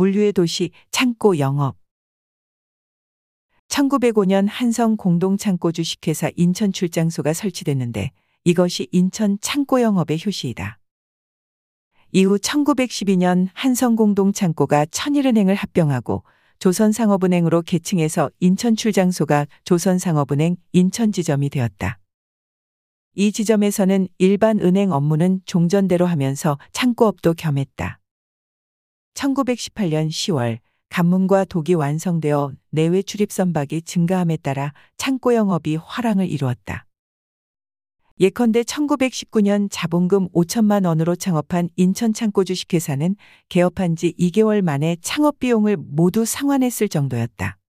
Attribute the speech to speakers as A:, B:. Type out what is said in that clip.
A: 물류의 도시 창고 영업. 1905년 한성 공동창고 주식회사 인천 출장소가 설치됐는데 이것이 인천 창고 영업의 효시이다. 이후 1912년 한성 공동창고가 천일은행을 합병하고 조선상업은행으로 계층해서 인천 출장소가 조선상업은행 인천지점이 되었다. 이 지점에서는 일반 은행 업무는 종전대로 하면서 창고업도 겸했다. 1918년 10월 간문과 독이 완성되어 내외 출입 선박이 증가함에 따라 창고 영업이 화랑을 이루었다. 예컨대 1919년 자본금 5천만 원으로 창업한 인천 창고 주식회사는 개업한 지 2개월 만에 창업 비용을 모두 상환했을 정도였다.